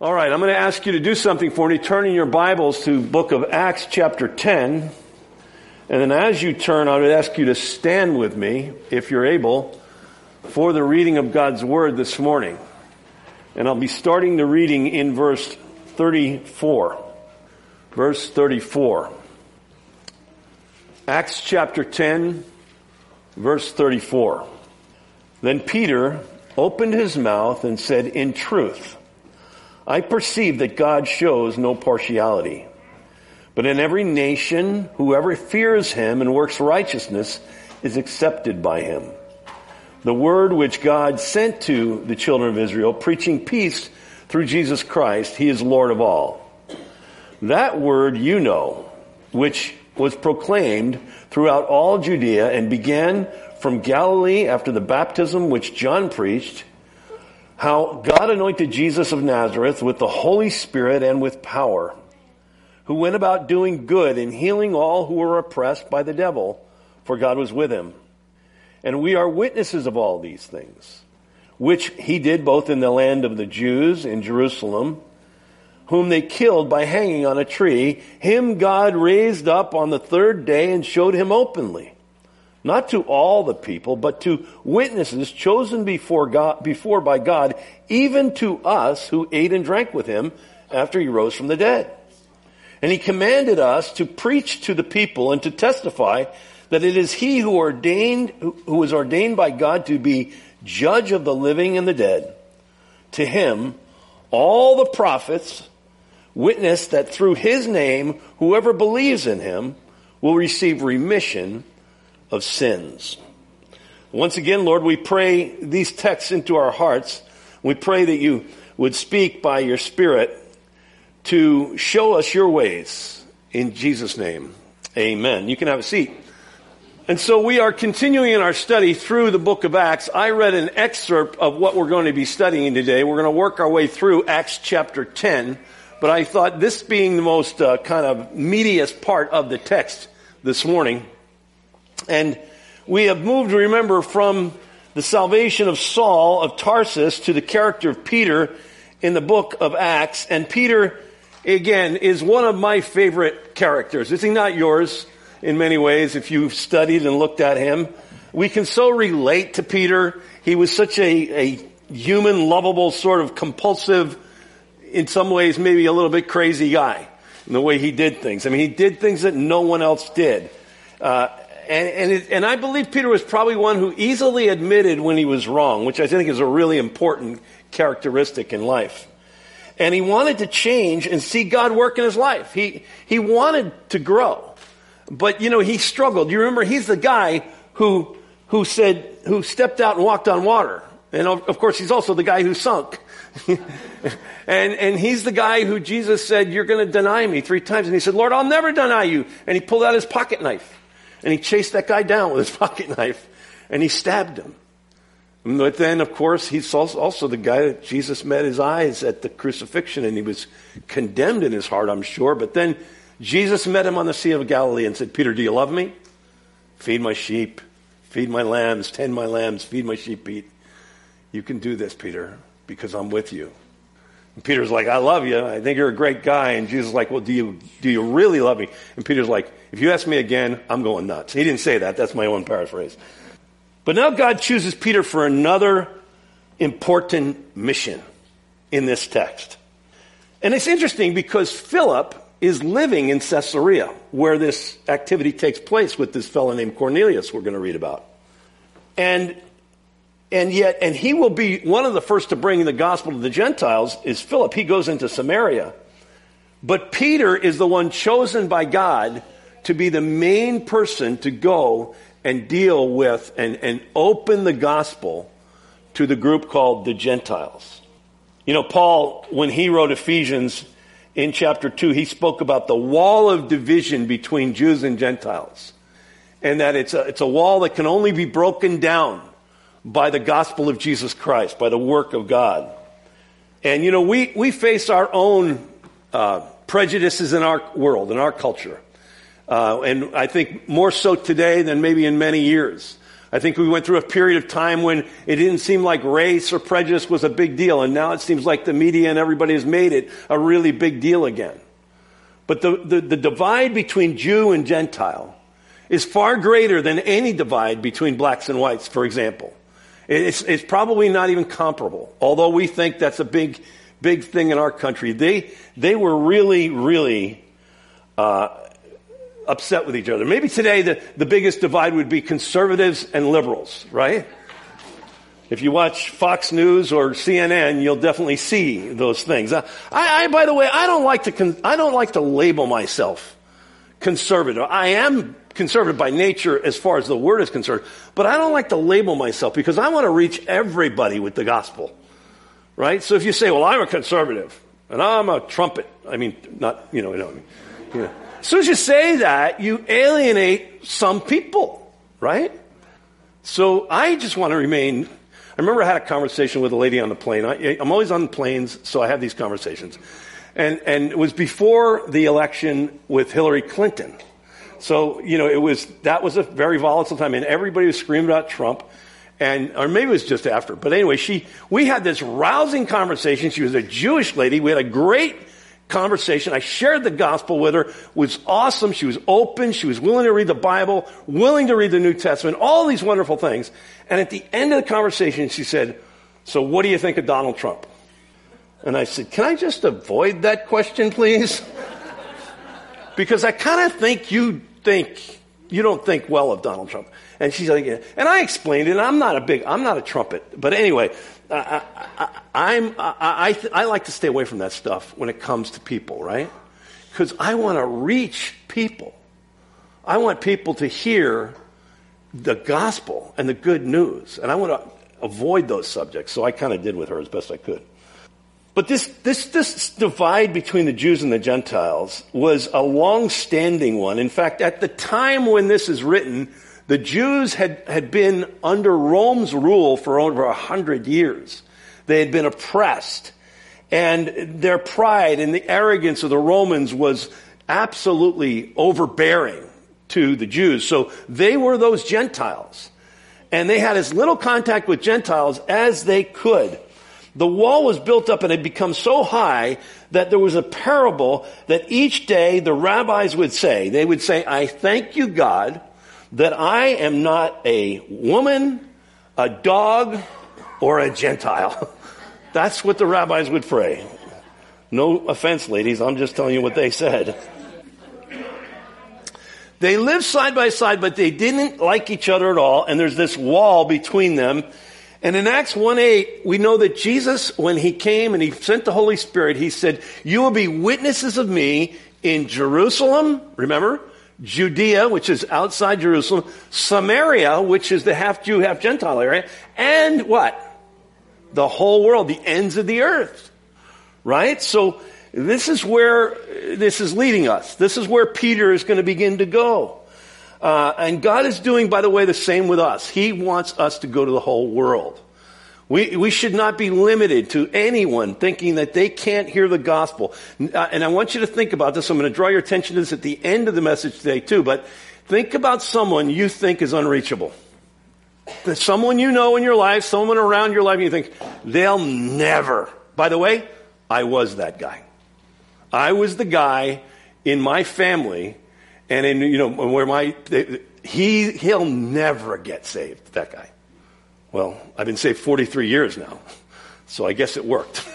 All right, I'm going to ask you to do something for me. Turn in your Bibles to book of Acts chapter 10. And then as you turn, I would ask you to stand with me, if you're able, for the reading of God's Word this morning. And I'll be starting the reading in verse 34. Verse 34. Acts chapter 10, verse 34. Then Peter opened his mouth and said, In truth, I perceive that God shows no partiality. But in every nation, whoever fears him and works righteousness is accepted by him. The word which God sent to the children of Israel, preaching peace through Jesus Christ, he is Lord of all. That word you know, which was proclaimed throughout all Judea and began from Galilee after the baptism which John preached, how God anointed Jesus of Nazareth with the Holy Spirit and with power, who went about doing good and healing all who were oppressed by the devil, for God was with him. And we are witnesses of all these things, which he did both in the land of the Jews in Jerusalem, whom they killed by hanging on a tree. Him God raised up on the third day and showed him openly not to all the people, but to witnesses chosen before God, before by God, even to us who ate and drank with him after he rose from the dead. And he commanded us to preach to the people and to testify that it is he who ordained, who was ordained by God to be judge of the living and the dead. To him, all the prophets witness that through his name, whoever believes in him will receive remission of sins. Once again, Lord, we pray these texts into our hearts. We pray that you would speak by your Spirit to show us your ways. In Jesus' name, amen. You can have a seat. And so we are continuing in our study through the book of Acts. I read an excerpt of what we're going to be studying today. We're going to work our way through Acts chapter 10. But I thought this being the most uh, kind of meatiest part of the text this morning, and we have moved, remember, from the salvation of Saul of Tarsus to the character of Peter in the book of Acts. And Peter, again, is one of my favorite characters. Is he not yours in many ways if you've studied and looked at him? We can so relate to Peter. He was such a, a human, lovable, sort of compulsive, in some ways maybe a little bit crazy guy in the way he did things. I mean, he did things that no one else did. Uh, and, and, it, and I believe Peter was probably one who easily admitted when he was wrong, which I think is a really important characteristic in life. And he wanted to change and see God work in his life. He, he wanted to grow. But, you know, he struggled. You remember, he's the guy who, who said, who stepped out and walked on water. And of, of course, he's also the guy who sunk. and, and he's the guy who Jesus said, you're going to deny me three times. And he said, Lord, I'll never deny you. And he pulled out his pocket knife. And he chased that guy down with his pocket knife and he stabbed him. But then, of course, he's also the guy that Jesus met his eyes at the crucifixion and he was condemned in his heart, I'm sure. But then Jesus met him on the Sea of Galilee and said, Peter, do you love me? Feed my sheep, feed my lambs, tend my lambs, feed my sheep, Pete. You can do this, Peter, because I'm with you. And Peter's like, I love you. I think you're a great guy. And Jesus is like, well, do you, do you really love me? And Peter's like, if you ask me again, I'm going nuts. He didn't say that. That's my own paraphrase. But now God chooses Peter for another important mission in this text. And it's interesting because Philip is living in Caesarea, where this activity takes place with this fellow named Cornelius we're going to read about. And and yet, and he will be one of the first to bring the gospel to the Gentiles is Philip. He goes into Samaria. But Peter is the one chosen by God to be the main person to go and deal with and, and open the gospel to the group called the Gentiles. You know, Paul, when he wrote Ephesians in chapter 2, he spoke about the wall of division between Jews and Gentiles. And that it's a, it's a wall that can only be broken down by the gospel of Jesus Christ, by the work of God. And you know, we, we face our own uh, prejudices in our world, in our culture. Uh, and I think more so today than maybe in many years. I think we went through a period of time when it didn't seem like race or prejudice was a big deal, and now it seems like the media and everybody has made it a really big deal again. But the, the, the divide between Jew and Gentile is far greater than any divide between blacks and whites, for example. It's, it's probably not even comparable, although we think that's a big, big thing in our country. They, they were really, really uh, upset with each other. Maybe today the, the biggest divide would be conservatives and liberals, right? If you watch Fox News or CNN, you'll definitely see those things. I, I by the way, I don't like to, con- I don't like to label myself conservative. I am conservative by nature as far as the word is concerned, but I don't like to label myself because I want to reach everybody with the gospel. Right? So if you say, well, I'm a conservative and I'm a trumpet, I mean, not, you know, you know, you know. As soon as you say that, you alienate some people, right? So I just want to remain. I remember I had a conversation with a lady on the plane. I, am always on planes, so I have these conversations. And, and it was before the election with Hillary Clinton. So, you know, it was, that was a very volatile time, and everybody was screaming about Trump. And, or maybe it was just after. But anyway, she, we had this rousing conversation. She was a Jewish lady. We had a great conversation. I shared the gospel with her. It was awesome. She was open. She was willing to read the Bible, willing to read the New Testament, all these wonderful things. And at the end of the conversation, she said, so what do you think of Donald Trump? And I said, can I just avoid that question, please? because I kind of think you think, you don't think well of Donald Trump. And she's like, yeah. and I explained it. I'm not a big, I'm not a trumpet, but anyway, I, am I, I, I like to stay away from that stuff when it comes to people, right? Because I want to reach people. I want people to hear the gospel and the good news, and I want to avoid those subjects. So I kind of did with her as best I could. But this, this, this divide between the Jews and the Gentiles was a long-standing one. In fact, at the time when this is written, the Jews had, had been under Rome's rule for over a hundred years. They had been oppressed. And their pride and the arrogance of the Romans was absolutely overbearing to the Jews. So they were those Gentiles. And they had as little contact with Gentiles as they could. The wall was built up and had become so high that there was a parable that each day the rabbis would say, they would say, I thank you, God, that I am not a woman, a dog, or a Gentile. That's what the rabbis would pray. No offense, ladies, I'm just telling you what they said. They lived side by side, but they didn't like each other at all, and there's this wall between them. And in Acts 1 8, we know that Jesus, when he came and he sent the Holy Spirit, he said, You will be witnesses of me in Jerusalem, remember? Judea, which is outside Jerusalem, Samaria, which is the half Jew, half Gentile area, and what? The whole world, the ends of the earth. Right? So this is where this is leading us. This is where Peter is going to begin to go. Uh, and God is doing, by the way, the same with us. He wants us to go to the whole world. We, we should not be limited to anyone thinking that they can't hear the gospel. Uh, and I want you to think about this. I'm going to draw your attention to this at the end of the message today too, but think about someone you think is unreachable. Someone you know in your life, someone around your life, you think, they'll never. By the way, I was that guy. I was the guy in my family and in, you know, where my, he, he'll never get saved, that guy. Well, I've been saved 43 years now, so I guess it worked.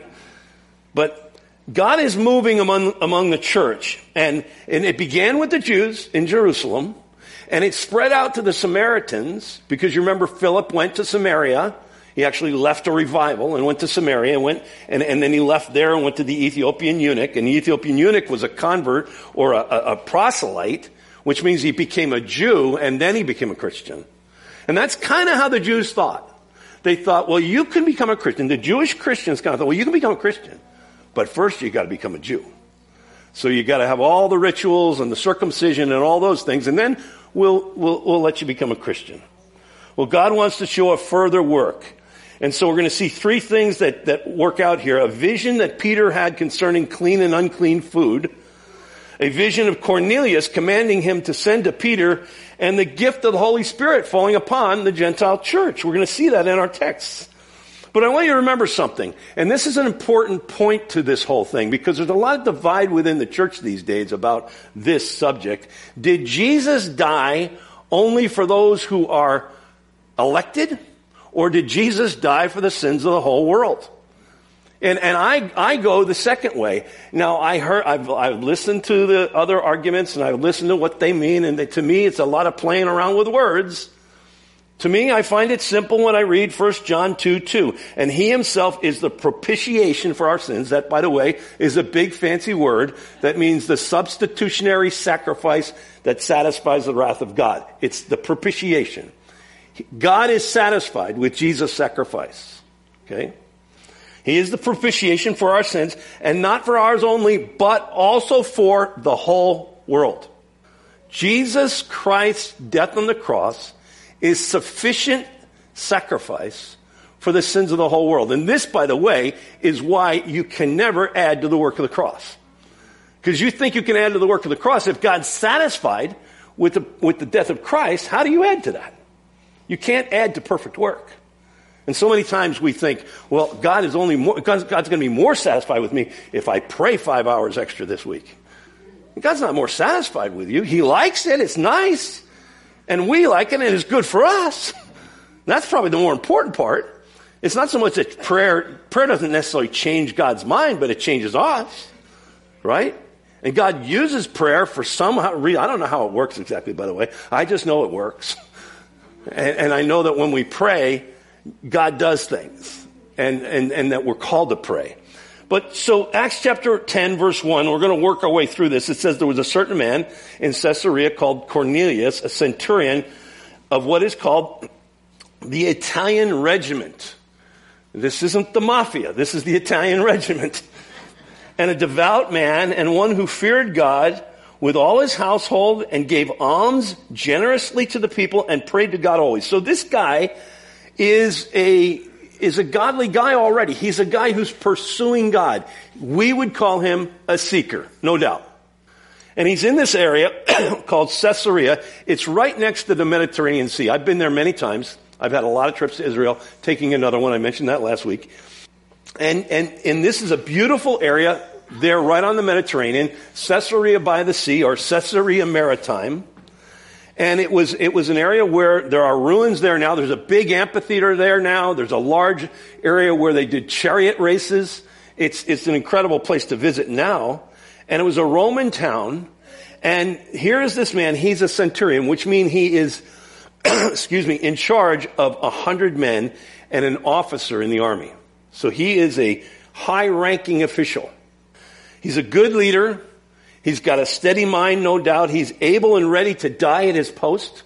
but God is moving among, among the church, and, and it began with the Jews in Jerusalem, and it spread out to the Samaritans, because you remember Philip went to Samaria. He actually left a revival and went to Samaria and went, and, and then he left there and went to the Ethiopian eunuch, and the Ethiopian eunuch was a convert or a, a, a proselyte, which means he became a Jew and then he became a Christian. And that's kind of how the Jews thought. They thought, well, you can become a Christian. The Jewish Christians kind of thought, well, you can become a Christian, but first you got to become a Jew. So you got to have all the rituals and the circumcision and all those things, and then we'll, we'll, we'll let you become a Christian. Well, God wants to show a further work. And so we're going to see three things that, that work out here. A vision that Peter had concerning clean and unclean food a vision of Cornelius commanding him to send to Peter and the gift of the Holy Spirit falling upon the Gentile church. We're going to see that in our texts. But I want you to remember something, and this is an important point to this whole thing because there's a lot of divide within the church these days about this subject. Did Jesus die only for those who are elected, or did Jesus die for the sins of the whole world? And, and I, I go the second way. Now, I heard, I've, I've listened to the other arguments and I've listened to what they mean, and they, to me, it's a lot of playing around with words. To me, I find it simple when I read 1 John 2, 2. And he himself is the propitiation for our sins. That, by the way, is a big fancy word that means the substitutionary sacrifice that satisfies the wrath of God. It's the propitiation. God is satisfied with Jesus' sacrifice. Okay? He is the propitiation for our sins, and not for ours only, but also for the whole world. Jesus Christ's death on the cross is sufficient sacrifice for the sins of the whole world. And this, by the way, is why you can never add to the work of the cross. Because you think you can add to the work of the cross. If God's satisfied with the, with the death of Christ, how do you add to that? You can't add to perfect work. And so many times we think, well, God is only more, God's, going to be more satisfied with me if I pray five hours extra this week. God's not more satisfied with you. He likes it. It's nice. And we like it and it's good for us. That's probably the more important part. It's not so much that prayer, prayer doesn't necessarily change God's mind, but it changes us. Right? And God uses prayer for some reason. I don't know how it works exactly, by the way. I just know it works. And, and I know that when we pray, God does things and, and, and that we're called to pray. But so Acts chapter 10 verse 1, we're going to work our way through this. It says there was a certain man in Caesarea called Cornelius, a centurion of what is called the Italian regiment. This isn't the mafia. This is the Italian regiment. And a devout man and one who feared God with all his household and gave alms generously to the people and prayed to God always. So this guy is a, is a godly guy already. He's a guy who's pursuing God. We would call him a seeker, no doubt. And he's in this area called Caesarea. It's right next to the Mediterranean Sea. I've been there many times. I've had a lot of trips to Israel, taking another one. I mentioned that last week. And, and, and this is a beautiful area there right on the Mediterranean, Caesarea by the sea or Caesarea Maritima. And it was, it was an area where there are ruins there now. There's a big amphitheater there now. There's a large area where they did chariot races. It's, it's an incredible place to visit now. And it was a Roman town. And here is this man. He's a centurion, which means he is, excuse me, in charge of a hundred men and an officer in the army. So he is a high ranking official. He's a good leader. He's got a steady mind, no doubt. He's able and ready to die at his post.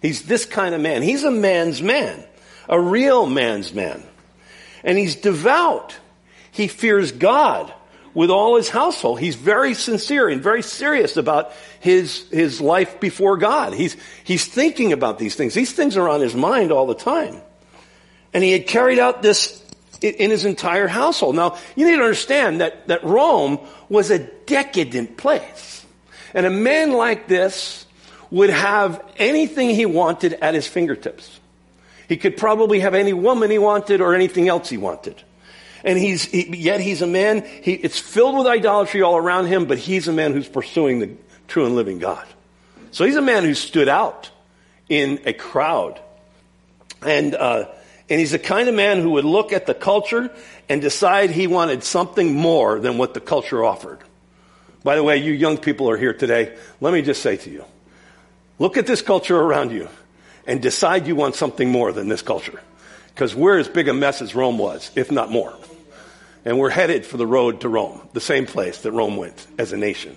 He's this kind of man. He's a man's man, a real man's man. And he's devout. He fears God with all his household. He's very sincere and very serious about his, his life before God. He's, he's thinking about these things. These things are on his mind all the time. And he had carried out this in his entire household. Now, you need to understand that, that Rome was a decadent place. And a man like this would have anything he wanted at his fingertips. He could probably have any woman he wanted or anything else he wanted. And he's, he, yet he's a man, he, it's filled with idolatry all around him, but he's a man who's pursuing the true and living God. So he's a man who stood out in a crowd. And, uh, and he's the kind of man who would look at the culture and decide he wanted something more than what the culture offered. By the way, you young people are here today. Let me just say to you, look at this culture around you and decide you want something more than this culture. Because we're as big a mess as Rome was, if not more. And we're headed for the road to Rome, the same place that Rome went as a nation.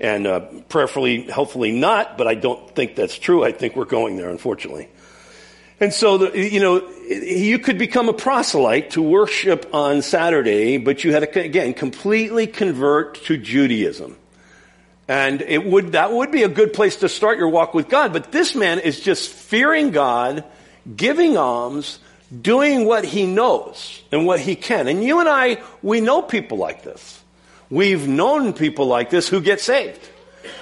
And uh, prayerfully, hopefully not, but I don't think that's true. I think we're going there, unfortunately. And so, the, you know, you could become a proselyte to worship on Saturday, but you had to, again, completely convert to Judaism. And it would, that would be a good place to start your walk with God. But this man is just fearing God, giving alms, doing what he knows and what he can. And you and I, we know people like this. We've known people like this who get saved,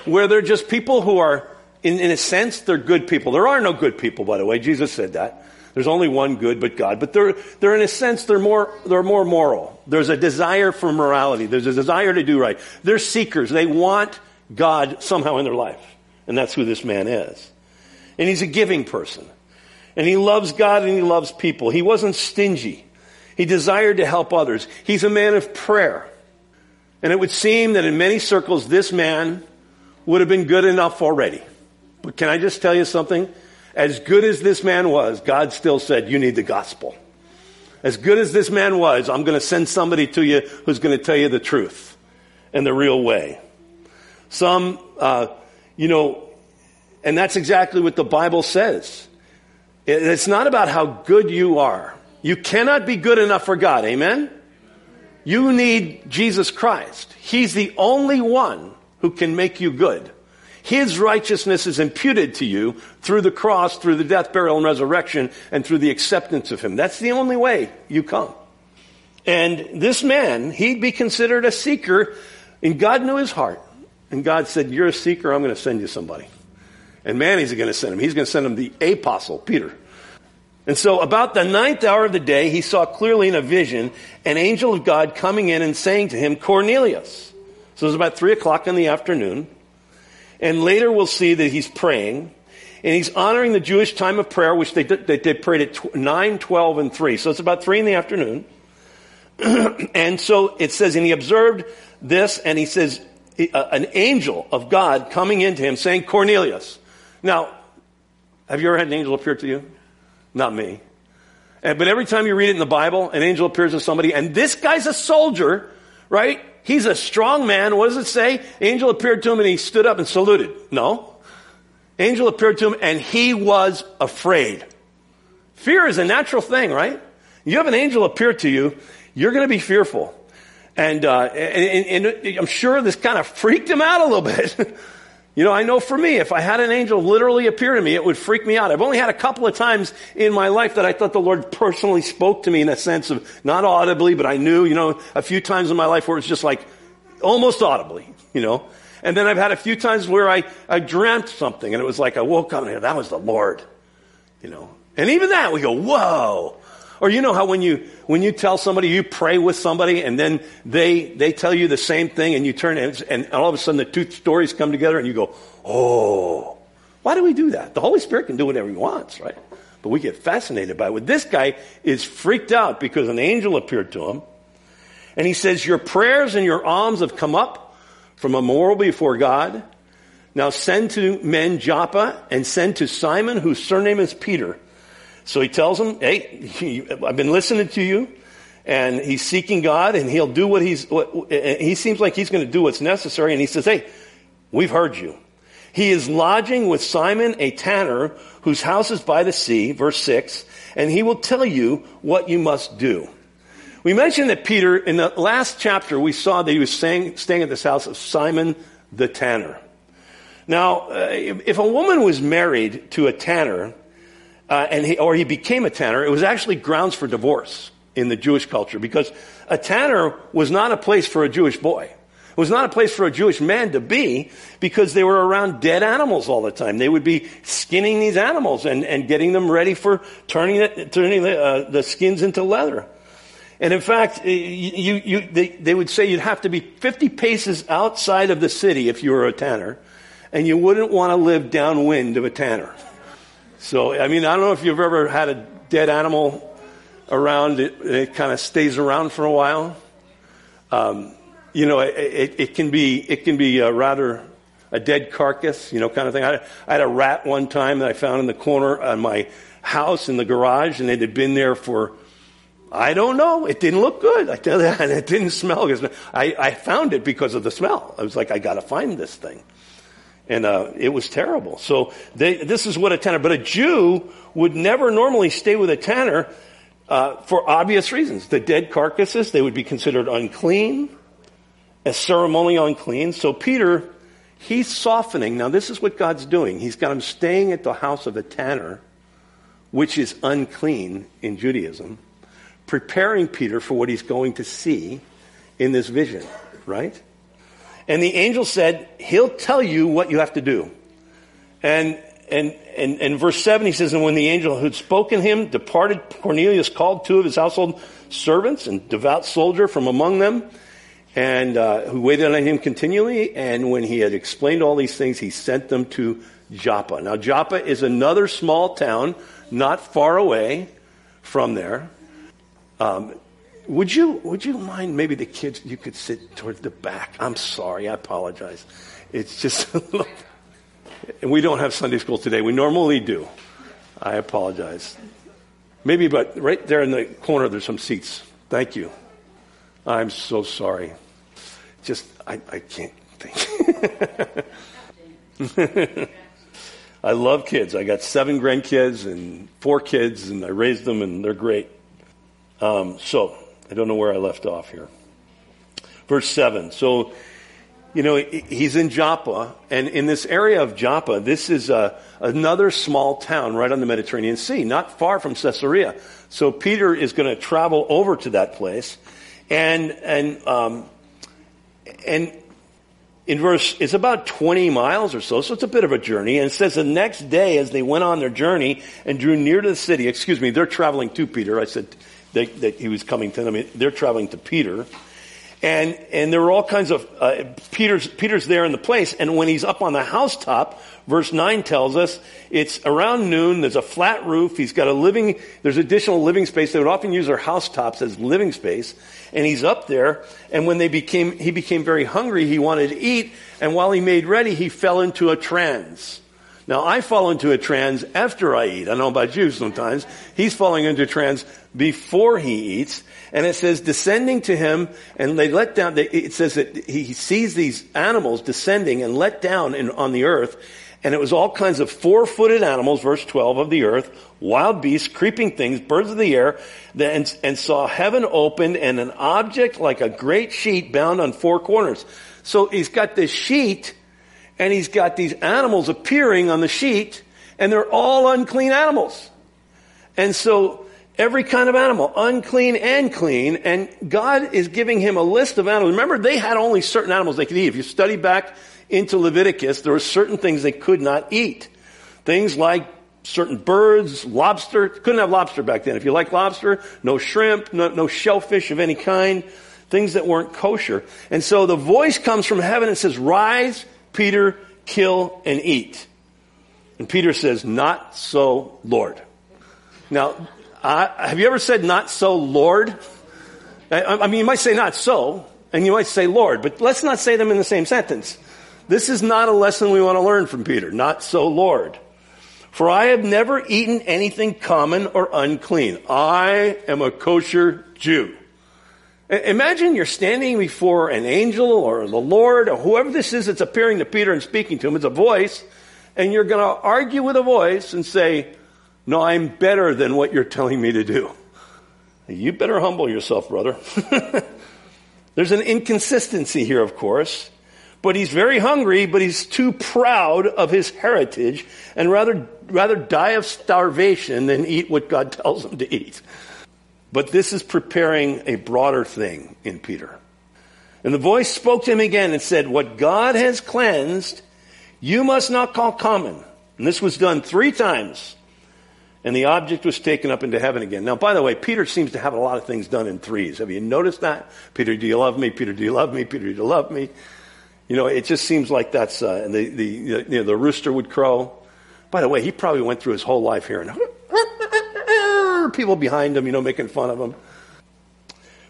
where they're just people who are, in, in a sense, they're good people. There are no good people, by the way. Jesus said that. There's only one good but God. But they're, they're in a sense, they're more, they're more moral. There's a desire for morality. There's a desire to do right. They're seekers. They want God somehow in their life. And that's who this man is. And he's a giving person. And he loves God and he loves people. He wasn't stingy. He desired to help others. He's a man of prayer. And it would seem that in many circles, this man would have been good enough already. But can I just tell you something? As good as this man was, God still said, you need the gospel. As good as this man was, I'm going to send somebody to you who's going to tell you the truth and the real way. Some, uh, you know, and that's exactly what the Bible says. It's not about how good you are. You cannot be good enough for God. Amen? You need Jesus Christ. He's the only one who can make you good. His righteousness is imputed to you through the cross, through the death, burial, and resurrection, and through the acceptance of Him. That's the only way you come. And this man, he'd be considered a seeker, and God knew his heart. And God said, You're a seeker, I'm going to send you somebody. And man, he's going to send him. He's going to send him the apostle, Peter. And so about the ninth hour of the day, he saw clearly in a vision an angel of God coming in and saying to him, Cornelius. So it was about three o'clock in the afternoon. And later we'll see that he's praying. And he's honoring the Jewish time of prayer, which they, they, they prayed at 9, 12, and 3. So it's about 3 in the afternoon. and so it says, and he observed this, and he says, uh, an angel of God coming into him saying, Cornelius. Now, have you ever had an angel appear to you? Not me. But every time you read it in the Bible, an angel appears to somebody, and this guy's a soldier, right? He's a strong man. What does it say? Angel appeared to him and he stood up and saluted. No. Angel appeared to him and he was afraid. Fear is a natural thing, right? You have an angel appear to you, you're going to be fearful. And, uh, and, and, I'm sure this kind of freaked him out a little bit. You know, I know for me, if I had an angel literally appear to me, it would freak me out. I've only had a couple of times in my life that I thought the Lord personally spoke to me in a sense of not audibly, but I knew, you know, a few times in my life where it's just like almost audibly, you know. And then I've had a few times where I, I dreamt something and it was like I woke up and that was the Lord, you know. And even that we go, whoa. Or you know how when you, when you tell somebody, you pray with somebody and then they, they tell you the same thing and you turn and, and all of a sudden the two stories come together and you go, oh, why do we do that? The Holy Spirit can do whatever he wants, right? But we get fascinated by it. Well, this guy is freaked out because an angel appeared to him and he says, your prayers and your alms have come up from a moral before God. Now send to men Joppa and send to Simon whose surname is Peter so he tells him, hey, I've been listening to you. And he's seeking God and he'll do what he's, what, he seems like he's going to do what's necessary. And he says, hey, we've heard you. He is lodging with Simon, a tanner, whose house is by the sea, verse 6, and he will tell you what you must do. We mentioned that Peter, in the last chapter, we saw that he was staying, staying at this house of Simon the tanner. Now, uh, if a woman was married to a tanner, uh, and he, or he became a tanner, it was actually grounds for divorce in the Jewish culture because a tanner was not a place for a Jewish boy. It was not a place for a Jewish man to be because they were around dead animals all the time. They would be skinning these animals and, and getting them ready for turning, it, turning the, uh, the skins into leather. And in fact, you, you, they, they would say you'd have to be 50 paces outside of the city if you were a tanner, and you wouldn't want to live downwind of a tanner. So, I mean, I don't know if you've ever had a dead animal around, it, it kind of stays around for a while. Um, you know, it, it, it, can be, it can be a rather a dead carcass, you know, kind of thing. I, I had a rat one time that I found in the corner of my house in the garage, and it had been there for, I don't know. It didn't look good. I tell you, and it didn't smell. I, I found it because of the smell. I was like, I got to find this thing and uh, it was terrible. So they, this is what a tanner. But a Jew would never normally stay with a tanner uh, for obvious reasons. The dead carcasses they would be considered unclean, as ceremonially unclean. So Peter, he's softening. Now this is what God's doing. He's got him staying at the house of a tanner, which is unclean in Judaism, preparing Peter for what he's going to see in this vision. right? And the angel said, he'll tell you what you have to do. And, and, and, and verse 7, he says, And when the angel who'd spoken him departed, Cornelius called two of his household servants and devout soldier from among them, and uh, who waited on him continually. And when he had explained all these things, he sent them to Joppa. Now, Joppa is another small town not far away from there. Um, would you would you mind maybe the kids you could sit towards the back? I'm sorry, I apologize. It's just and we don't have Sunday school today. We normally do. I apologize. Maybe, but right there in the corner, there's some seats. Thank you. I'm so sorry. Just, I, I can't think. I love kids. I got seven grandkids and four kids, and I raised them, and they're great. Um, so, I don't know where I left off here. Verse 7. So, you know, he's in Joppa, and in this area of Joppa, this is a, another small town right on the Mediterranean Sea, not far from Caesarea. So Peter is going to travel over to that place, and and um, and in verse, it's about 20 miles or so, so it's a bit of a journey. And it says the next day, as they went on their journey and drew near to the city, excuse me, they're traveling to Peter. I said that, that he was coming to them. They're traveling to Peter. And, and there were all kinds of, uh, Peter's, Peter's there in the place, and when he's up on the housetop, verse 9 tells us, it's around noon, there's a flat roof, he's got a living, there's additional living space. They would often use their housetops as living space, and he's up there, and when they became, he became very hungry, he wanted to eat, and while he made ready, he fell into a trance. Now, I fall into a trance after I eat. I know about you sometimes. He's falling into a trance before he eats. And it says, descending to him, and they let down, it says that he sees these animals descending and let down in, on the earth. And it was all kinds of four-footed animals, verse 12 of the earth, wild beasts, creeping things, birds of the air, and, and saw heaven opened and an object like a great sheet bound on four corners. So he's got this sheet, and he's got these animals appearing on the sheet, and they're all unclean animals. And so every kind of animal, unclean and clean, and God is giving him a list of animals. Remember, they had only certain animals they could eat. If you study back into Leviticus, there were certain things they could not eat. Things like certain birds, lobster. Couldn't have lobster back then. If you like lobster, no shrimp, no, no shellfish of any kind, things that weren't kosher. And so the voice comes from heaven and says, rise, Peter, kill and eat. And Peter says, not so, Lord. Now, uh, have you ever said not so Lord? I, I mean, you might say not so, and you might say Lord, but let's not say them in the same sentence. This is not a lesson we want to learn from Peter. Not so Lord. For I have never eaten anything common or unclean. I am a kosher Jew. Imagine you're standing before an angel or the Lord or whoever this is that's appearing to Peter and speaking to him. It's a voice. And you're going to argue with a voice and say, no, I'm better than what you're telling me to do. You better humble yourself, brother. There's an inconsistency here, of course. But he's very hungry, but he's too proud of his heritage and rather, rather die of starvation than eat what God tells him to eat. But this is preparing a broader thing in Peter. And the voice spoke to him again and said, What God has cleansed, you must not call common. And this was done three times and the object was taken up into heaven again. Now, by the way, Peter seems to have a lot of things done in threes. Have you noticed that? Peter, do you love me? Peter, do you love me? Peter, do you love me? You know, it just seems like that's, uh, the, the, you know, the rooster would crow. By the way, he probably went through his whole life hearing people behind him, you know, making fun of him.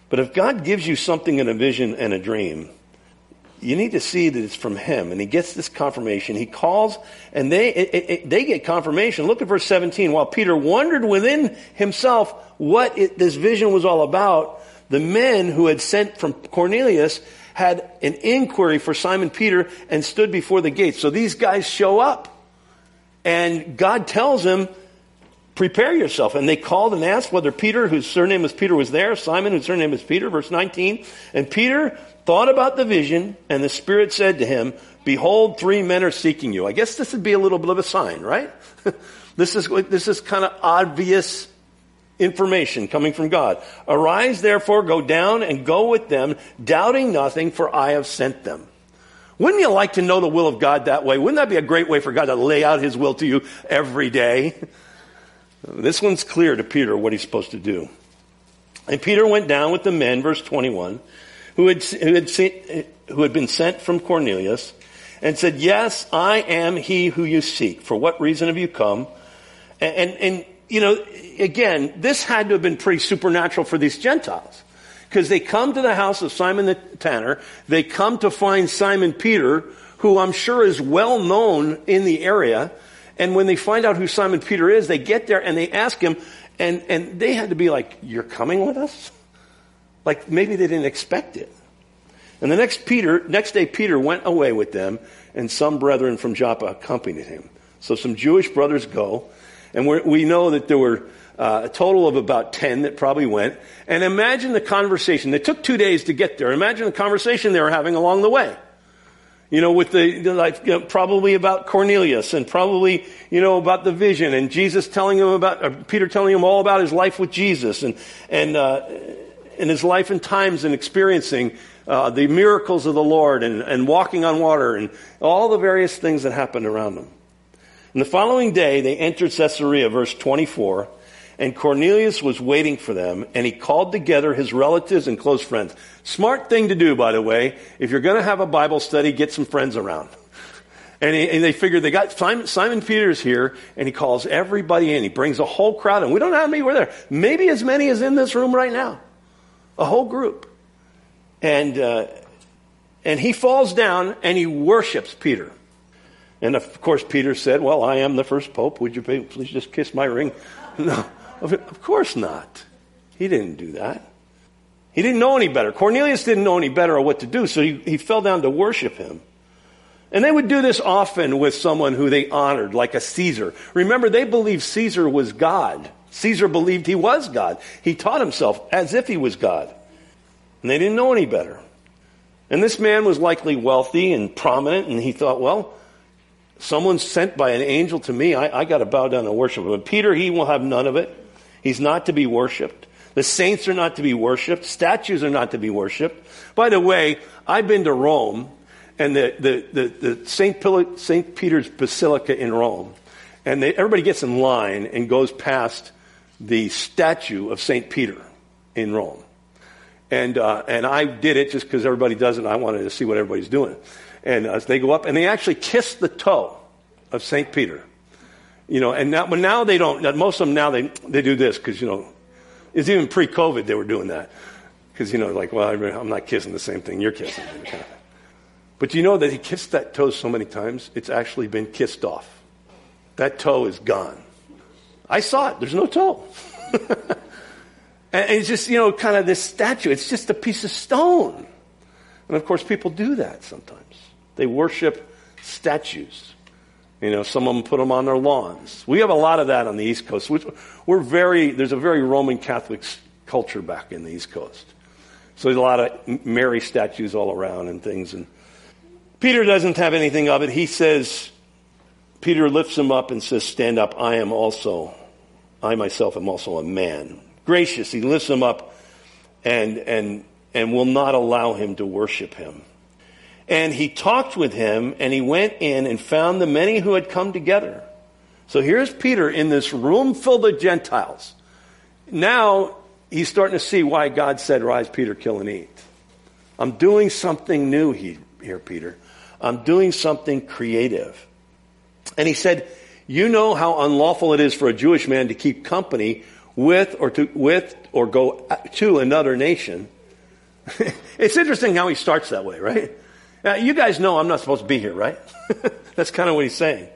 But if God gives you something in a vision and a dream, you need to see that it's from him. And he gets this confirmation. He calls and they, it, it, they get confirmation. Look at verse 17. While Peter wondered within himself what it, this vision was all about, the men who had sent from Cornelius had an inquiry for Simon Peter and stood before the gates. So these guys show up and God tells them, prepare yourself. And they called and asked whether Peter, whose surname was Peter, was there. Simon, whose surname was Peter, verse 19. And Peter thought about the vision, and the Spirit said to him, Behold, three men are seeking you. I guess this would be a little bit of a sign, right? this is, this is kind of obvious information coming from God. Arise therefore, go down and go with them, doubting nothing, for I have sent them. Wouldn't you like to know the will of God that way? Wouldn't that be a great way for God to lay out His will to you every day? This one's clear to Peter what he's supposed to do. And Peter went down with the men, verse 21, who had, who had, seen, who had been sent from Cornelius, and said, Yes, I am he who you seek. For what reason have you come? And, and, and you know, again, this had to have been pretty supernatural for these Gentiles. Because they come to the house of Simon the tanner, they come to find Simon Peter, who I'm sure is well known in the area, and when they find out who Simon Peter is, they get there and they ask him, and, and they had to be like, You're coming with us? Like maybe they didn't expect it. And the next Peter, next day Peter went away with them, and some brethren from Joppa accompanied him. So some Jewish brothers go, and we know that there were uh, a total of about 10 that probably went. And imagine the conversation. They took two days to get there. Imagine the conversation they were having along the way. You know, with the, like, probably about Cornelius and probably, you know, about the vision and Jesus telling him about, Peter telling him all about his life with Jesus and, and, uh, and his life and times and experiencing, uh, the miracles of the Lord and, and walking on water and all the various things that happened around them. And the following day, they entered Caesarea, verse 24, and Cornelius was waiting for them, and he called together his relatives and close friends. Smart thing to do, by the way. If you're going to have a Bible study, get some friends around. And, he, and they figured they got Simon, Simon Peter's here, and he calls everybody in. He brings a whole crowd in. We don't know how many were there. Maybe as many as in this room right now. A whole group. And, uh, and he falls down and he worships Peter. And of course, Peter said, Well, I am the first pope. Would you please just kiss my ring? No, of course not. He didn't do that. He didn't know any better. Cornelius didn't know any better or what to do, so he, he fell down to worship him. And they would do this often with someone who they honored, like a Caesar. Remember, they believed Caesar was God. Caesar believed he was God. He taught himself as if he was God. And they didn't know any better. And this man was likely wealthy and prominent, and he thought, well, Someone's sent by an angel to me. I, I got to bow down and worship him. But Peter, he will have none of it. He's not to be worshiped. The saints are not to be worshiped. Statues are not to be worshiped. By the way, I've been to Rome and the, the, the, the St. St. Peter's Basilica in Rome. And they, everybody gets in line and goes past the statue of St. Peter in Rome. And, uh, and I did it just because everybody does it. I wanted to see what everybody's doing. And uh, they go up and they actually kiss the toe of St. Peter. You know, and now, but now they don't, most of them now they, they do this because, you know, it's even pre COVID they were doing that. Because, you know, like, well, I'm not kissing the same thing you're kissing. But you know that he kissed that toe so many times, it's actually been kissed off. That toe is gone. I saw it. There's no toe. and it's just, you know, kind of this statue. It's just a piece of stone. And of course, people do that sometimes. They worship statues. You know, some of them put them on their lawns. We have a lot of that on the East Coast. We're very, there's a very Roman Catholic culture back in the East Coast. So there's a lot of Mary statues all around and things. And Peter doesn't have anything of it. He says, Peter lifts him up and says, Stand up, I am also, I myself am also a man. Gracious, he lifts him up and, and, and will not allow him to worship him. And he talked with him, and he went in and found the many who had come together. So here's Peter in this room filled with Gentiles. Now he's starting to see why God said, Rise, Peter, kill and eat. I'm doing something new here, Peter. I'm doing something creative. And he said, You know how unlawful it is for a Jewish man to keep company with or to, with or go to another nation. it's interesting how he starts that way, right? Now, you guys know I'm not supposed to be here, right? That's kind of what he's saying.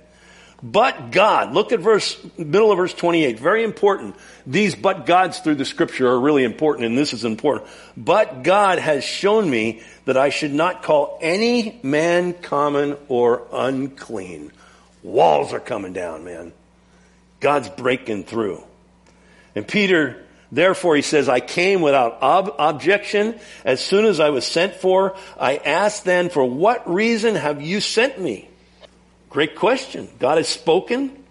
But God, look at verse, middle of verse 28, very important. These but gods through the scripture are really important, and this is important. But God has shown me that I should not call any man common or unclean. Walls are coming down, man. God's breaking through. And Peter Therefore, he says, I came without ob- objection as soon as I was sent for. I asked then, for what reason have you sent me? Great question. God has spoken.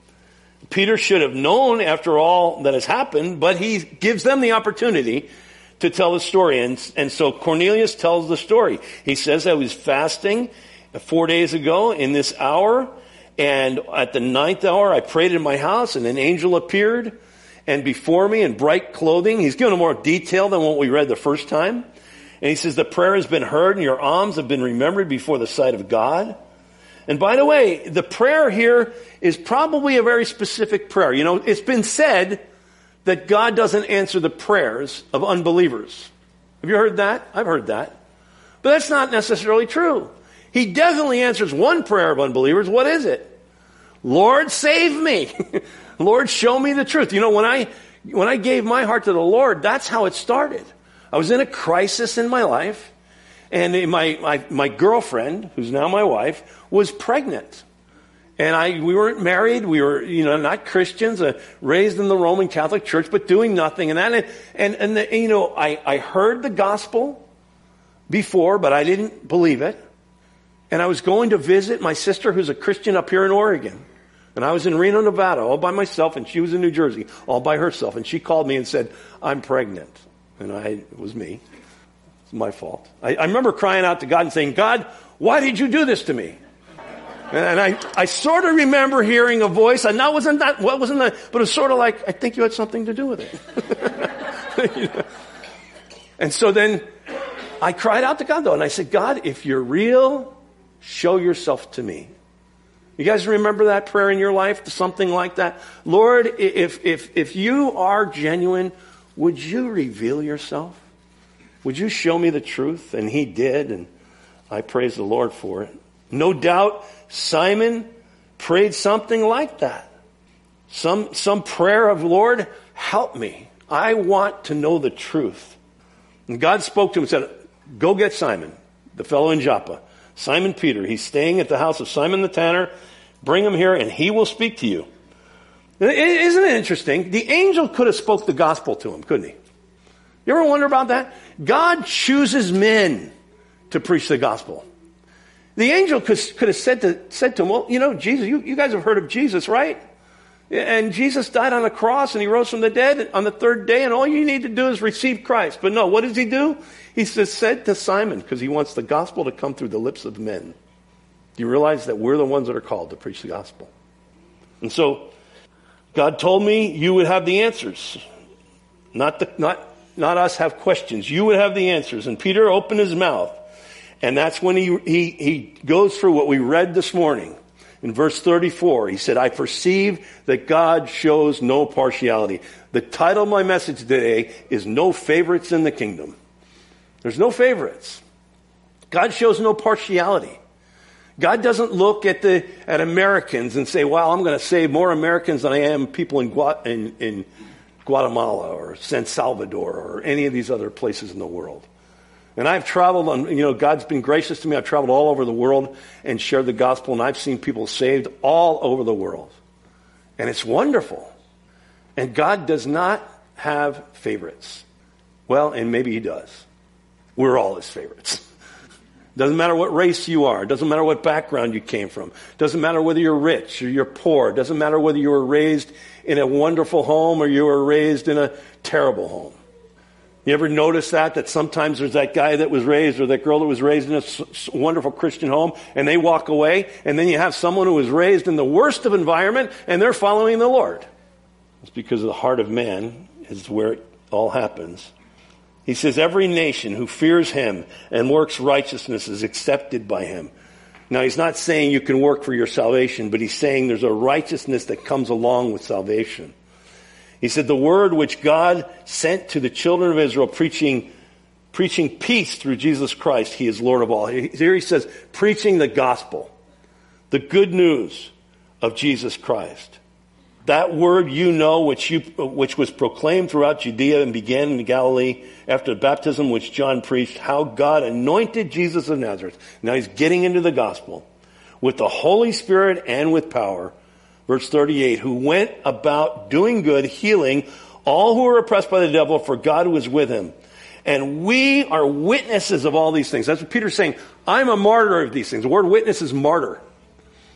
Peter should have known after all that has happened, but he gives them the opportunity to tell the story. And, and so Cornelius tells the story. He says, I was fasting four days ago in this hour, and at the ninth hour I prayed in my house, and an angel appeared and before me in bright clothing. He's given more detail than what we read the first time. And he says, the prayer has been heard and your alms have been remembered before the sight of God. And by the way, the prayer here is probably a very specific prayer. You know, it's been said that God doesn't answer the prayers of unbelievers. Have you heard that? I've heard that. But that's not necessarily true. He definitely answers one prayer of unbelievers. What is it? Lord, save me. Lord, show me the truth. You know, when I, when I gave my heart to the Lord, that's how it started. I was in a crisis in my life. And my, my, my girlfriend, who's now my wife, was pregnant. And I, we weren't married. We were, you know, not Christians, uh, raised in the Roman Catholic Church, but doing nothing. And that, and, and, and you know, I, I heard the gospel before, but I didn't believe it. And I was going to visit my sister who's a Christian up here in Oregon. And I was in Reno, Nevada, all by myself, and she was in New Jersey, all by herself. And she called me and said, I'm pregnant. And I, it was me It's my fault. I, I, remember crying out to God and saying, God, why did you do this to me? And I, I sort of remember hearing a voice, and that wasn't that, what wasn't that, but it was sort of like, I think you had something to do with it. you know? And so then I cried out to God though, and I said, God, if you're real, show yourself to me. You guys remember that prayer in your life? Something like that? Lord, if, if, if you are genuine, would you reveal yourself? Would you show me the truth? And he did, and I praise the Lord for it. No doubt Simon prayed something like that. Some, some prayer of, Lord, help me. I want to know the truth. And God spoke to him and said, Go get Simon, the fellow in Joppa. Simon Peter. He's staying at the house of Simon the tanner. Bring him here and he will speak to you. Isn't it interesting? The angel could have spoke the gospel to him, couldn't he? You ever wonder about that? God chooses men to preach the gospel. The angel could, could have said to, said to him, well, you know, Jesus, you, you guys have heard of Jesus, right? And Jesus died on the cross and he rose from the dead on the third day and all you need to do is receive Christ. But no, what does he do? He says, said to Simon, because he wants the gospel to come through the lips of men. Do you realize that we're the ones that are called to preach the gospel? And so, God told me you would have the answers. Not the, not not us have questions. You would have the answers. And Peter opened his mouth. And that's when he, he, he goes through what we read this morning. In verse 34, he said, I perceive that God shows no partiality. The title of my message today is No Favorites in the Kingdom. There's no favorites. God shows no partiality. God doesn't look at the at Americans and say, "Well, I'm going to save more Americans than I am people in, in, in Guatemala or San Salvador or any of these other places in the world. And I've traveled on, you know, God's been gracious to me. I've traveled all over the world and shared the gospel, and I've seen people saved all over the world. And it's wonderful. And God does not have favorites. Well, and maybe He does. We're all His favorites. Doesn't matter what race you are. Doesn't matter what background you came from. Doesn't matter whether you're rich or you're poor. Doesn't matter whether you were raised in a wonderful home or you were raised in a terrible home. You ever notice that? That sometimes there's that guy that was raised or that girl that was raised in a wonderful Christian home and they walk away and then you have someone who was raised in the worst of environment and they're following the Lord. It's because of the heart of man is where it all happens. He says, every nation who fears him and works righteousness is accepted by him. Now, he's not saying you can work for your salvation, but he's saying there's a righteousness that comes along with salvation. He said, the word which God sent to the children of Israel preaching, preaching peace through Jesus Christ, he is Lord of all. Here he says, preaching the gospel, the good news of Jesus Christ. That word you know, which, you, which was proclaimed throughout Judea and began in Galilee after the baptism which John preached, how God anointed Jesus of Nazareth. Now he's getting into the gospel with the Holy Spirit and with power. Verse 38, who went about doing good, healing all who were oppressed by the devil, for God was with him. And we are witnesses of all these things. That's what Peter's saying. I'm a martyr of these things. The word witness is martyr.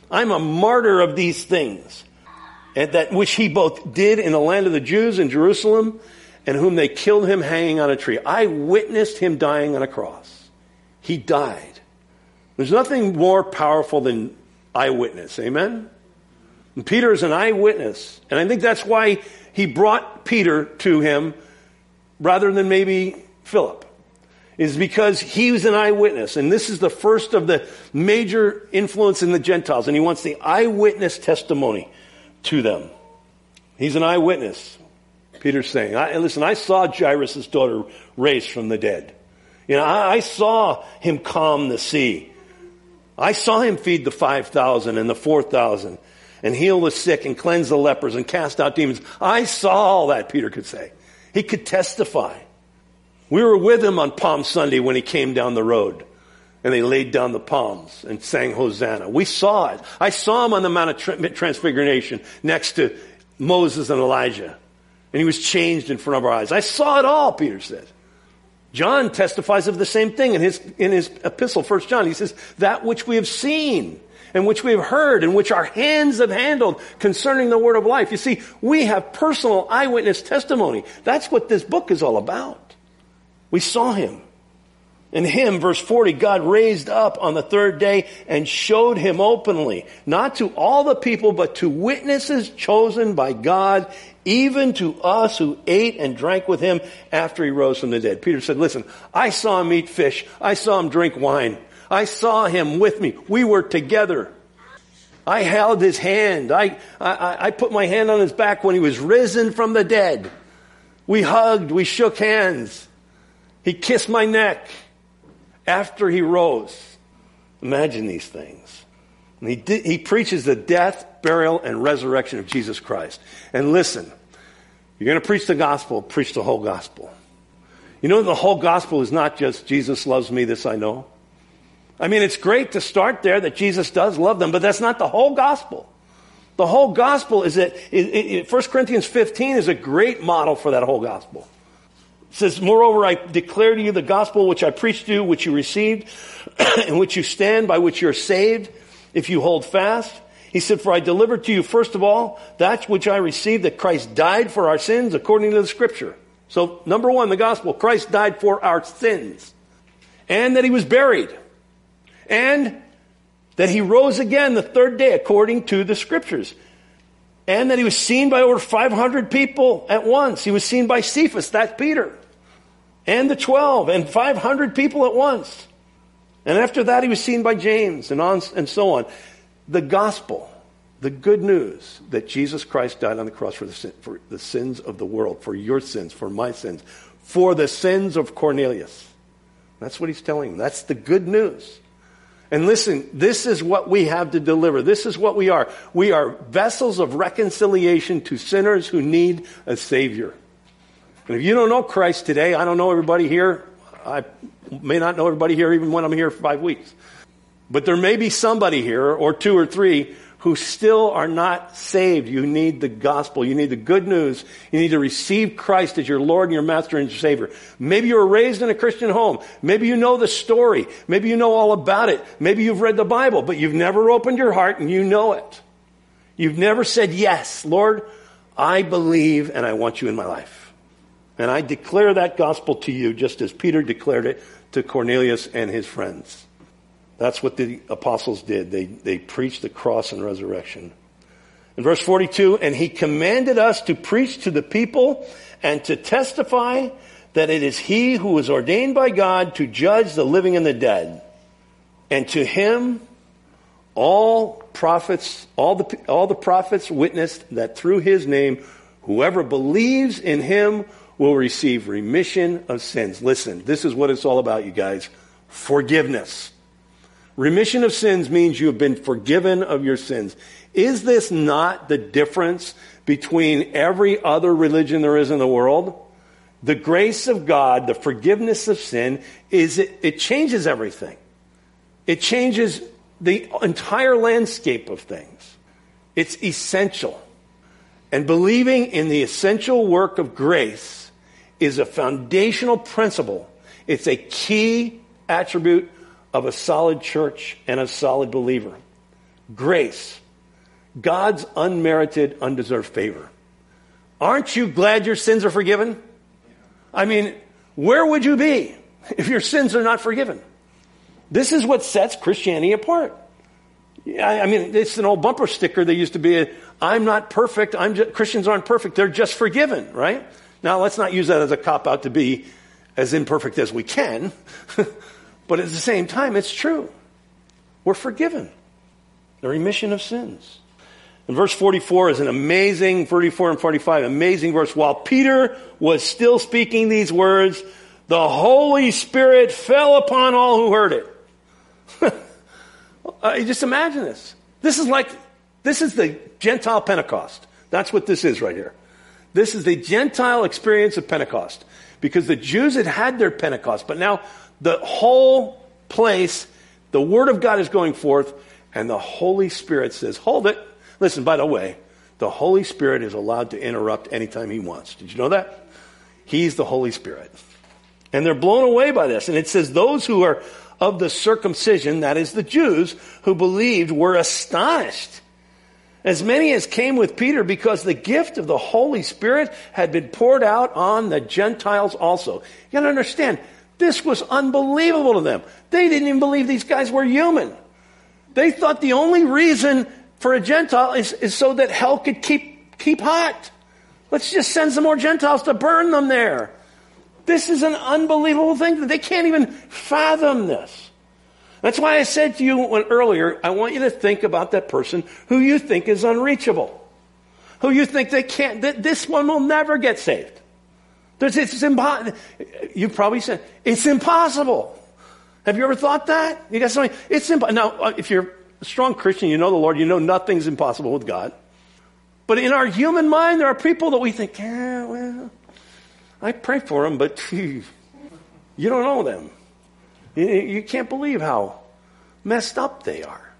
I'm a martyr of these things. and that which he both did in the land of the Jews in Jerusalem, and whom they killed him hanging on a tree. I witnessed him dying on a cross. He died. There's nothing more powerful than eyewitness. Amen? And Peter is an eyewitness. And I think that's why he brought Peter to him rather than maybe Philip. Is because he was an eyewitness. And this is the first of the major influence in the Gentiles. And he wants the eyewitness testimony to them. He's an eyewitness. Peter's saying, I, listen, I saw Jairus' daughter raised from the dead. You know, I, I saw him calm the sea. I saw him feed the 5,000 and the 4,000 and heal the sick and cleanse the lepers and cast out demons. I saw all that, Peter could say. He could testify. We were with him on Palm Sunday when he came down the road and they laid down the palms and sang Hosanna. We saw it. I saw him on the Mount of Transfiguration next to Moses and Elijah. And he was changed in front of our eyes. I saw it all, Peter says. John testifies of the same thing in his, in his epistle, 1 John. He says, that which we have seen and which we have heard and which our hands have handled concerning the word of life. You see, we have personal eyewitness testimony. That's what this book is all about. We saw him. In him, verse 40, God raised up on the third day and showed him openly, not to all the people, but to witnesses chosen by God, even to us who ate and drank with him after he rose from the dead. Peter said, listen, I saw him eat fish. I saw him drink wine. I saw him with me. We were together. I held his hand. I, I, I put my hand on his back when he was risen from the dead. We hugged. We shook hands. He kissed my neck after he rose. Imagine these things. And he, did, he preaches the death, burial, and resurrection of Jesus Christ. And listen, you're going to preach the gospel, preach the whole gospel. You know, the whole gospel is not just Jesus loves me, this I know. I mean, it's great to start there that Jesus does love them, but that's not the whole gospel. The whole gospel is that it, it, 1 Corinthians 15 is a great model for that whole gospel. It says, Moreover, I declare to you the gospel which I preached to you, which you received, in which you stand, by which you are saved, if you hold fast. He said, For I delivered to you, first of all, that which I received, that Christ died for our sins according to the scripture. So, number one, the gospel, Christ died for our sins. And that he was buried. And that he rose again the third day according to the scriptures. And that he was seen by over 500 people at once. He was seen by Cephas, that's Peter. And the 12, and 500 people at once. And after that, he was seen by James, and on and so on. The gospel, the good news that Jesus Christ died on the cross for the, sin, for the sins of the world, for your sins, for my sins, for the sins of Cornelius. That's what he's telling. him. That's the good news. And listen, this is what we have to deliver. This is what we are. We are vessels of reconciliation to sinners who need a Savior. And if you don't know Christ today, I don't know everybody here. I may not know everybody here even when I'm here for five weeks. But there may be somebody here, or two or three, who still are not saved. You need the gospel. You need the good news. You need to receive Christ as your Lord and your Master and your Savior. Maybe you were raised in a Christian home. Maybe you know the story. Maybe you know all about it. Maybe you've read the Bible, but you've never opened your heart and you know it. You've never said, Yes, Lord, I believe and I want you in my life. And I declare that gospel to you just as Peter declared it to Cornelius and his friends. That's what the apostles did. They, they preached the cross and resurrection. In verse 42, and he commanded us to preach to the people and to testify that it is he who was ordained by God to judge the living and the dead. And to him, all prophets, all the, all the prophets witnessed that through his name, whoever believes in him will receive remission of sins. Listen, this is what it's all about, you guys. Forgiveness. Remission of sins means you have been forgiven of your sins. Is this not the difference between every other religion there is in the world? The grace of God, the forgiveness of sin, is it, it changes everything. It changes the entire landscape of things. It's essential. And believing in the essential work of grace is a foundational principle. It's a key attribute of a solid church and a solid believer. Grace. God's unmerited, undeserved favor. Aren't you glad your sins are forgiven? I mean, where would you be if your sins are not forgiven? This is what sets Christianity apart. I mean, it's an old bumper sticker. There used to be I'm not perfect. I'm just, Christians aren't perfect. They're just forgiven, right? Now, let's not use that as a cop out to be as imperfect as we can. but at the same time, it's true. We're forgiven. The remission of sins. And verse 44 is an amazing, 44 and 45, amazing verse. While Peter was still speaking these words, the Holy Spirit fell upon all who heard it. uh, just imagine this. This is like, this is the Gentile Pentecost. That's what this is right here. This is the Gentile experience of Pentecost. Because the Jews had had their Pentecost, but now the whole place, the Word of God is going forth, and the Holy Spirit says, Hold it. Listen, by the way, the Holy Spirit is allowed to interrupt anytime He wants. Did you know that? He's the Holy Spirit. And they're blown away by this. And it says, Those who are of the circumcision, that is the Jews, who believed, were astonished as many as came with Peter because the gift of the Holy Spirit had been poured out on the Gentiles also. You gotta understand, this was unbelievable to them. They didn't even believe these guys were human. They thought the only reason for a Gentile is, is so that hell could keep, keep hot. Let's just send some more Gentiles to burn them there. This is an unbelievable thing. They can't even fathom this. That's why I said to you earlier, I want you to think about that person who you think is unreachable. Who you think they can't, that this one will never get saved. It's impossible. You probably said, it's impossible. Have you ever thought that? You got something, it's impossible. Now, uh, if you're a strong Christian, you know the Lord, you know nothing's impossible with God. But in our human mind, there are people that we think, yeah, well, I pray for them, but you don't know them. You can't believe how messed up they are.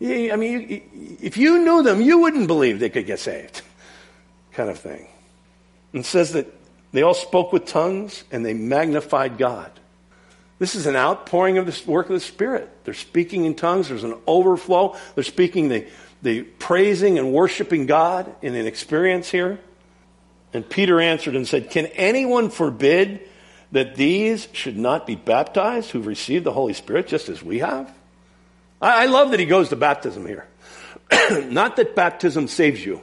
I mean, if you knew them, you wouldn't believe they could get saved, kind of thing. And says that they all spoke with tongues and they magnified God. This is an outpouring of the work of the Spirit. They're speaking in tongues. There's an overflow. They're speaking the, the praising and worshiping God in an experience here. And Peter answered and said, Can anyone forbid that these should not be baptized who've received the Holy Spirit just as we have? I, I love that he goes to baptism here. not that baptism saves you.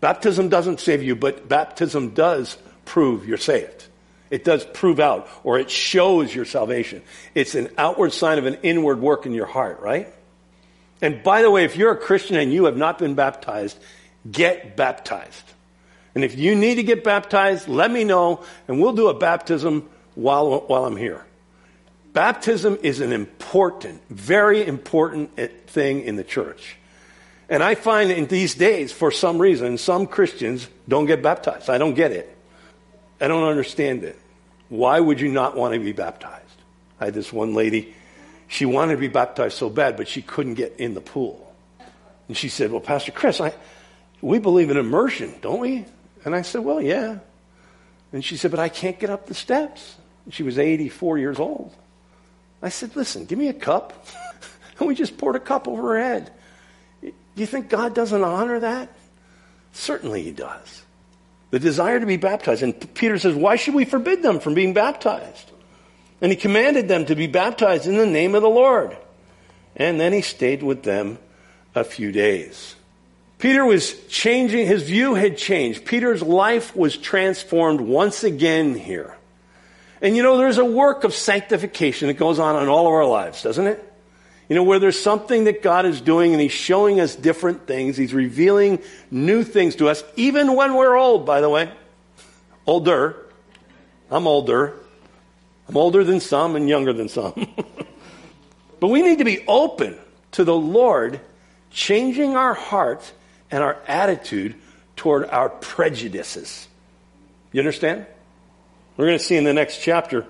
Baptism doesn't save you, but baptism does prove you're saved. It does prove out, or it shows your salvation. It's an outward sign of an inward work in your heart, right? And by the way, if you're a Christian and you have not been baptized, get baptized. And if you need to get baptized, let me know, and we'll do a baptism while, while I'm here. Baptism is an important, very important eh, thing in the church. And I find in these days, for some reason, some Christians don't get baptized. I don't get it. I don't understand it. Why would you not want to be baptized? I had this one lady, she wanted to be baptized so bad, but she couldn't get in the pool. And she said, Well, Pastor Chris, I, we believe in immersion, don't we? And I said, Well, yeah. And she said, But I can't get up the steps. She was 84 years old. I said, Listen, give me a cup. and we just poured a cup over her head. Do you think God doesn't honor that? Certainly He does. The desire to be baptized. And Peter says, Why should we forbid them from being baptized? And he commanded them to be baptized in the name of the Lord. And then he stayed with them a few days. Peter was changing, his view had changed. Peter's life was transformed once again here. And you know, there's a work of sanctification that goes on in all of our lives, doesn't it? You know, where there's something that God is doing and He's showing us different things. He's revealing new things to us, even when we're old, by the way. Older. I'm older. I'm older than some and younger than some. but we need to be open to the Lord changing our hearts and our attitude toward our prejudices. You understand? We're going to see in the next chapter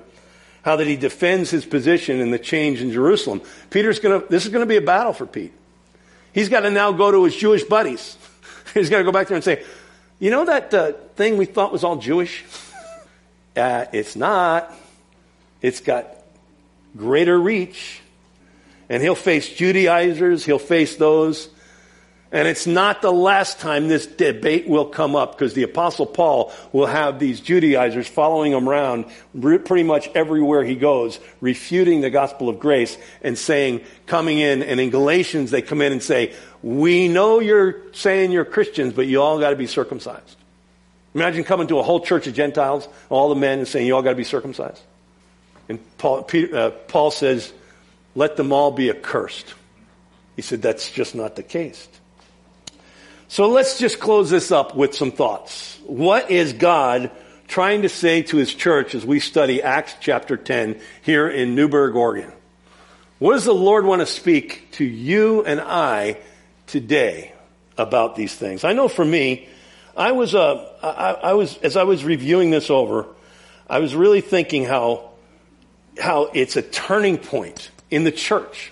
how that he defends his position in the change in Jerusalem. Peter's going to, this is going to be a battle for Pete. He's got to now go to his Jewish buddies. He's got to go back there and say, you know that uh, thing we thought was all Jewish? uh, it's not. It's got greater reach. And he'll face Judaizers. He'll face those And it's not the last time this debate will come up because the apostle Paul will have these Judaizers following him around pretty much everywhere he goes, refuting the gospel of grace and saying, coming in, and in Galatians they come in and say, we know you're saying you're Christians, but you all got to be circumcised. Imagine coming to a whole church of Gentiles, all the men, and saying you all got to be circumcised. And Paul, Peter, uh, Paul says, let them all be accursed. He said that's just not the case. So let's just close this up with some thoughts. What is God trying to say to his church as we study Acts chapter 10 here in Newberg, Oregon? What does the Lord want to speak to you and I today about these things? I know for me, I was, uh, I, I was, as I was reviewing this over, I was really thinking how, how it's a turning point in the church.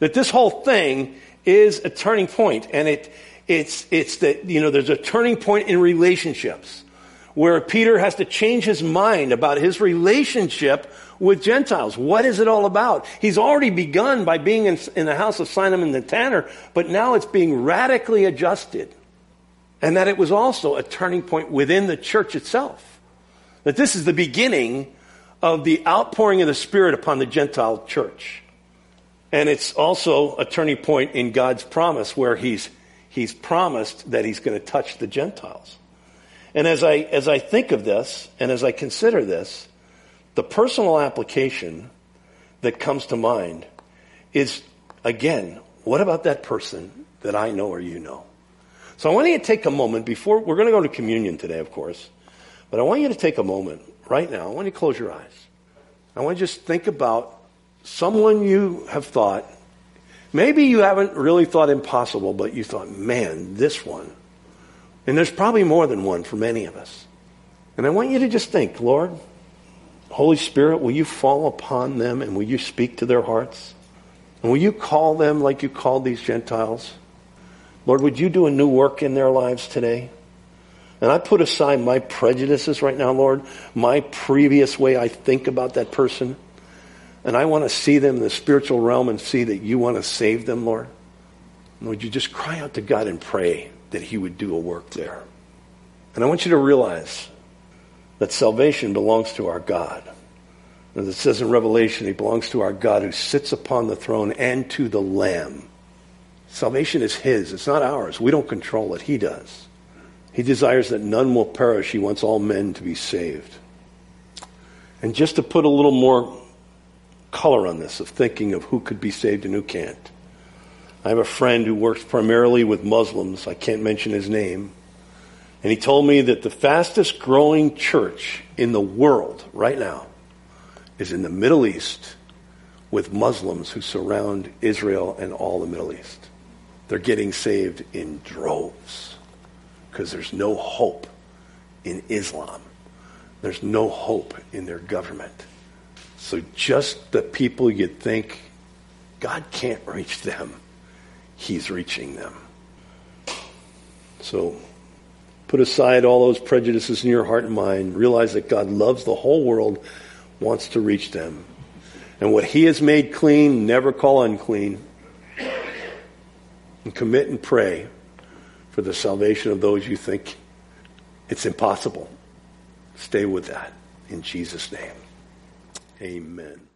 That this whole thing is a turning point and it, it's, it's that, you know, there's a turning point in relationships where Peter has to change his mind about his relationship with Gentiles. What is it all about? He's already begun by being in, in the house of Simon the Tanner, but now it's being radically adjusted. And that it was also a turning point within the church itself. That this is the beginning of the outpouring of the Spirit upon the Gentile church. And it's also a turning point in God's promise where He's he's promised that he's going to touch the Gentiles. And as I, as I think of this and as I consider this, the personal application that comes to mind is, again, what about that person that I know or you know? So I want you to take a moment before, we're going to go to communion today, of course, but I want you to take a moment right now. I want you to close your eyes. I want you to just think about someone you have thought Maybe you haven't really thought impossible, but you thought, man, this one. And there's probably more than one for many of us. And I want you to just think, Lord, Holy Spirit, will you fall upon them and will you speak to their hearts? And will you call them like you called these Gentiles? Lord, would you do a new work in their lives today? And I put aside my prejudices right now, Lord, my previous way I think about that person. And I want to see them in the spiritual realm and see that you want to save them, Lord. And would you just cry out to God and pray that He would do a work there? And I want you to realize that salvation belongs to our God. As it says in Revelation, He belongs to our God who sits upon the throne and to the Lamb. Salvation is His. It's not ours. We don't control it. He does. He desires that none will perish. He wants all men to be saved. And just to put a little more color on this of thinking of who could be saved and who can't. I have a friend who works primarily with Muslims. I can't mention his name. And he told me that the fastest growing church in the world right now is in the Middle East with Muslims who surround Israel and all the Middle East. They're getting saved in droves because there's no hope in Islam. There's no hope in their government. So just the people you'd think God can't reach them, He's reaching them. So put aside all those prejudices in your heart and mind. Realize that God loves the whole world, wants to reach them. And what He has made clean, never call unclean. And commit and pray for the salvation of those you think it's impossible. Stay with that in Jesus' name. Amen.